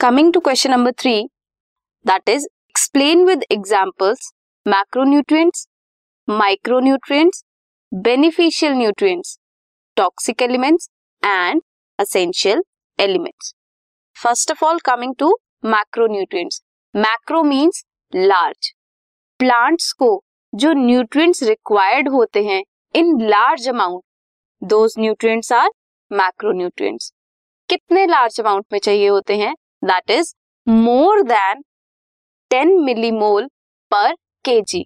Coming to question number three that is explain with examples macronutrients micronutrients beneficial nutrients toxic elements and essential elements first of all coming to macronutrients macro means large plants को जो न्यूट्रिय required होते हैं, in large amount दो न्यूट्रिय are मैक्रोन्यूट्रिय कितने large amount में चाहिए होते हैं? That is more than 10 millimole per kg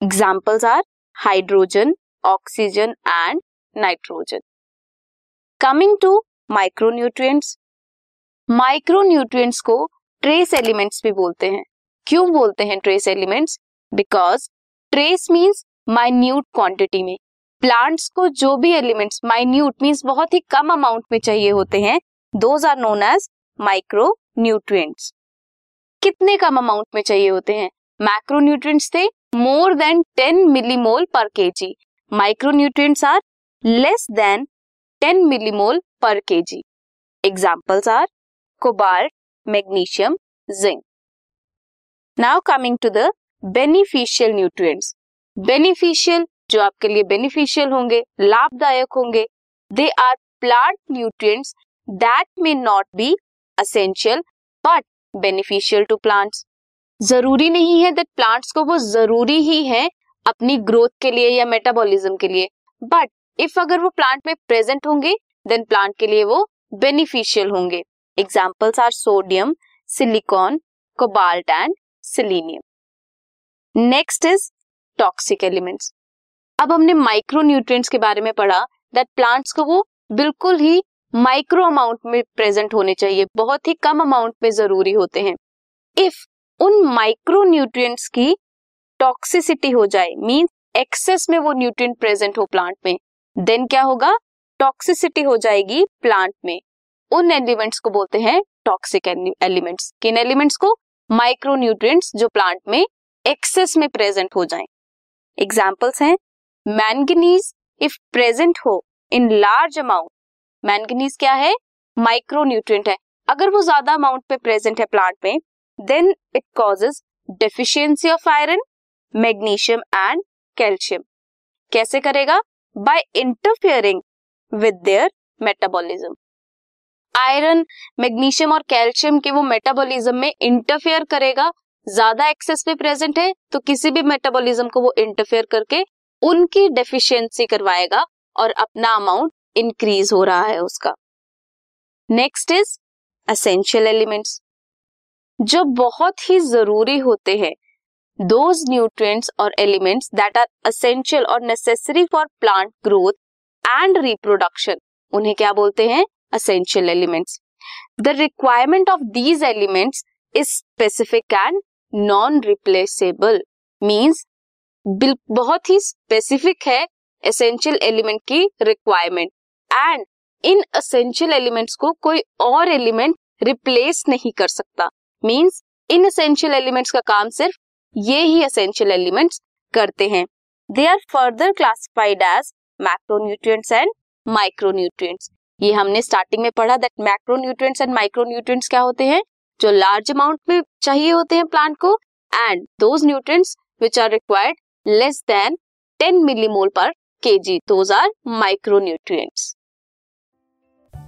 examples are hydrogen oxygen and nitrogen coming to micronutrients micronutrients को ट्रेस एलिमेंट्स भी बोलते हैं। क्यों बोलते हैं trace elements because trace means minute quantity में। प्लांट्स को जो भी एलिमेंट्स माइन्यूट मीन्स बहुत ही कम अमाउंट में चाहिए होते हैं। Those are known as micro nutrients कितने कम अमाउंट में चाहिए होते हैं? मैक्रो न्यूट्रिएंट्स थे more than 10 millimole per kg. Micro nutrients are less than 10 millimole per kg. Examples are cobalt magnesium zinc now coming to the beneficial nutrients beneficial जो आपके लिए बेनिफिशियल होंगे, लाभदायक होंगे they are plant nutrients that may not be essential but beneficial to plants ज़रूरी नहीं है that plants को वो ज़रूरी ही है अपनी ग्रोथ के लिए या मेटाबॉलिज्म के लिए. बट इफ़ अगर वो प्लांट में प्रेजेंट होंगे देन प्लांट के लिए वो बेनिफिशियल होंगे. Examples are sodium silicon cobalt and selenium next is toxic elements अब हमने माइक्रो न्यूट्रिएंट्स के बारे में पढ़ा दैट प्लांट्स को वो बिल्कुल ही माइक्रो अमाउंट में प्रेजेंट होने चाहिए। बहुत ही कम अमाउंट में ज़रूरी होते हैं। इफ़ उन माइक्रो न्यूट्रिएंट्स की टॉक्सिसिटी हो जाए मीन एक्सेस में वो न्यूट्रिएंट प्रेजेंट हो प्लांट में, देन क्या होगा? टॉक्सिसिटी हो जाएगी प्लांट में। उन एलिमेंट्स को बोलते हैं टॉक्सिक एलिमेंट्स। किन एलिमेंट्स को? माइक्रो न्यूट्रिएंट्स जो प्लांट में एक्सेस में प्रेजेंट हो जाएँ। एग्जांपल्स हैं, मैंगनीज इफ़ प्रेजेंट हो इन लार्ज अमाउंट मैंगनीज क्या है? माइक्रो न्यूट्रिएंट है। अगर वो ज़्यादा अमाउंट पे प्रेजेंट है प्लांट में then it causes deficiency of iron magnesium and calcium कैसे करेगा? By interfering with their metabolism iron magnesium और कैल्शियम के वो मेटाबॉलिज्म में इंटरफेयर करेगा। ज़्यादा एक्सेस में प्रेजेंट है तो किसी भी मेटाबॉलिज्म को वो इंटरफेयर करके उनकी डेफिशिएंसी करवाएगा और अपना अमाउंट इंक्रीज हो रहा है उसका। नेक्स्ट इज़ असेंशियल एलिमेंट्स जो बहुत ही ज़रूरी होते हैं। दोज न्यूट्रिएंट्स और एलिमेंट्स दैट आर असेंशियल और necessary for plant growth and reproduction उन्हें क्या बोलते हैं? Essential elements the requirement of these elements is specific and non replaceable means बहुत ही स्पेसिफिक है एसेंशियल एलिमेंट की requirement and in essential elements को कोई और एलिमेंट रिप्लेस नहीं कर सकता। मीन्स इन असेंशियल एलिमेंट्स का काम सिर्फ़ ये ही असेंशियल एलिमेंट्स करते हैं। They are further classified as macronutrients and micronutrients ये हमने स्टार्टिंग में पढ़ा दैट मैक्रोन्यूट्रिएंट्स एंड माइक्रोन्यूट्रिएंट्स क्या होते हैं? जो लार्ज अमाउंट में चाहिए होते हैं प्लांट को and those nutrients which are required less than 10 millimole per kg those are micronutrients